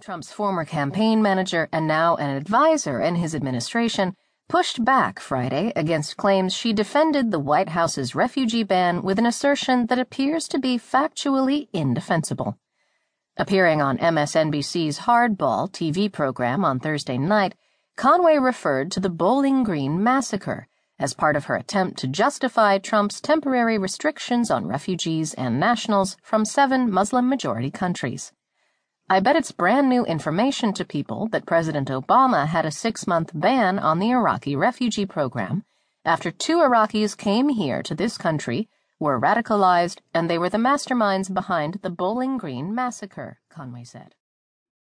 Trump's former campaign manager and now an advisor in his administration pushed back Friday against claims she defended the White House's refugee ban with an assertion that appears to be factually indefensible. Appearing on MSNBC's Hardball TV program on Thursday night, Conway referred to the Bowling Green massacre as part of her attempt to justify Trump's temporary restrictions on refugees and nationals from seven Muslim majority countries. I bet it's brand new information to people that President Obama had a six month ban on the Iraqi refugee program after two Iraqis came here to this country, were radicalized, and they were the masterminds behind the Bowling Green massacre, Conway said.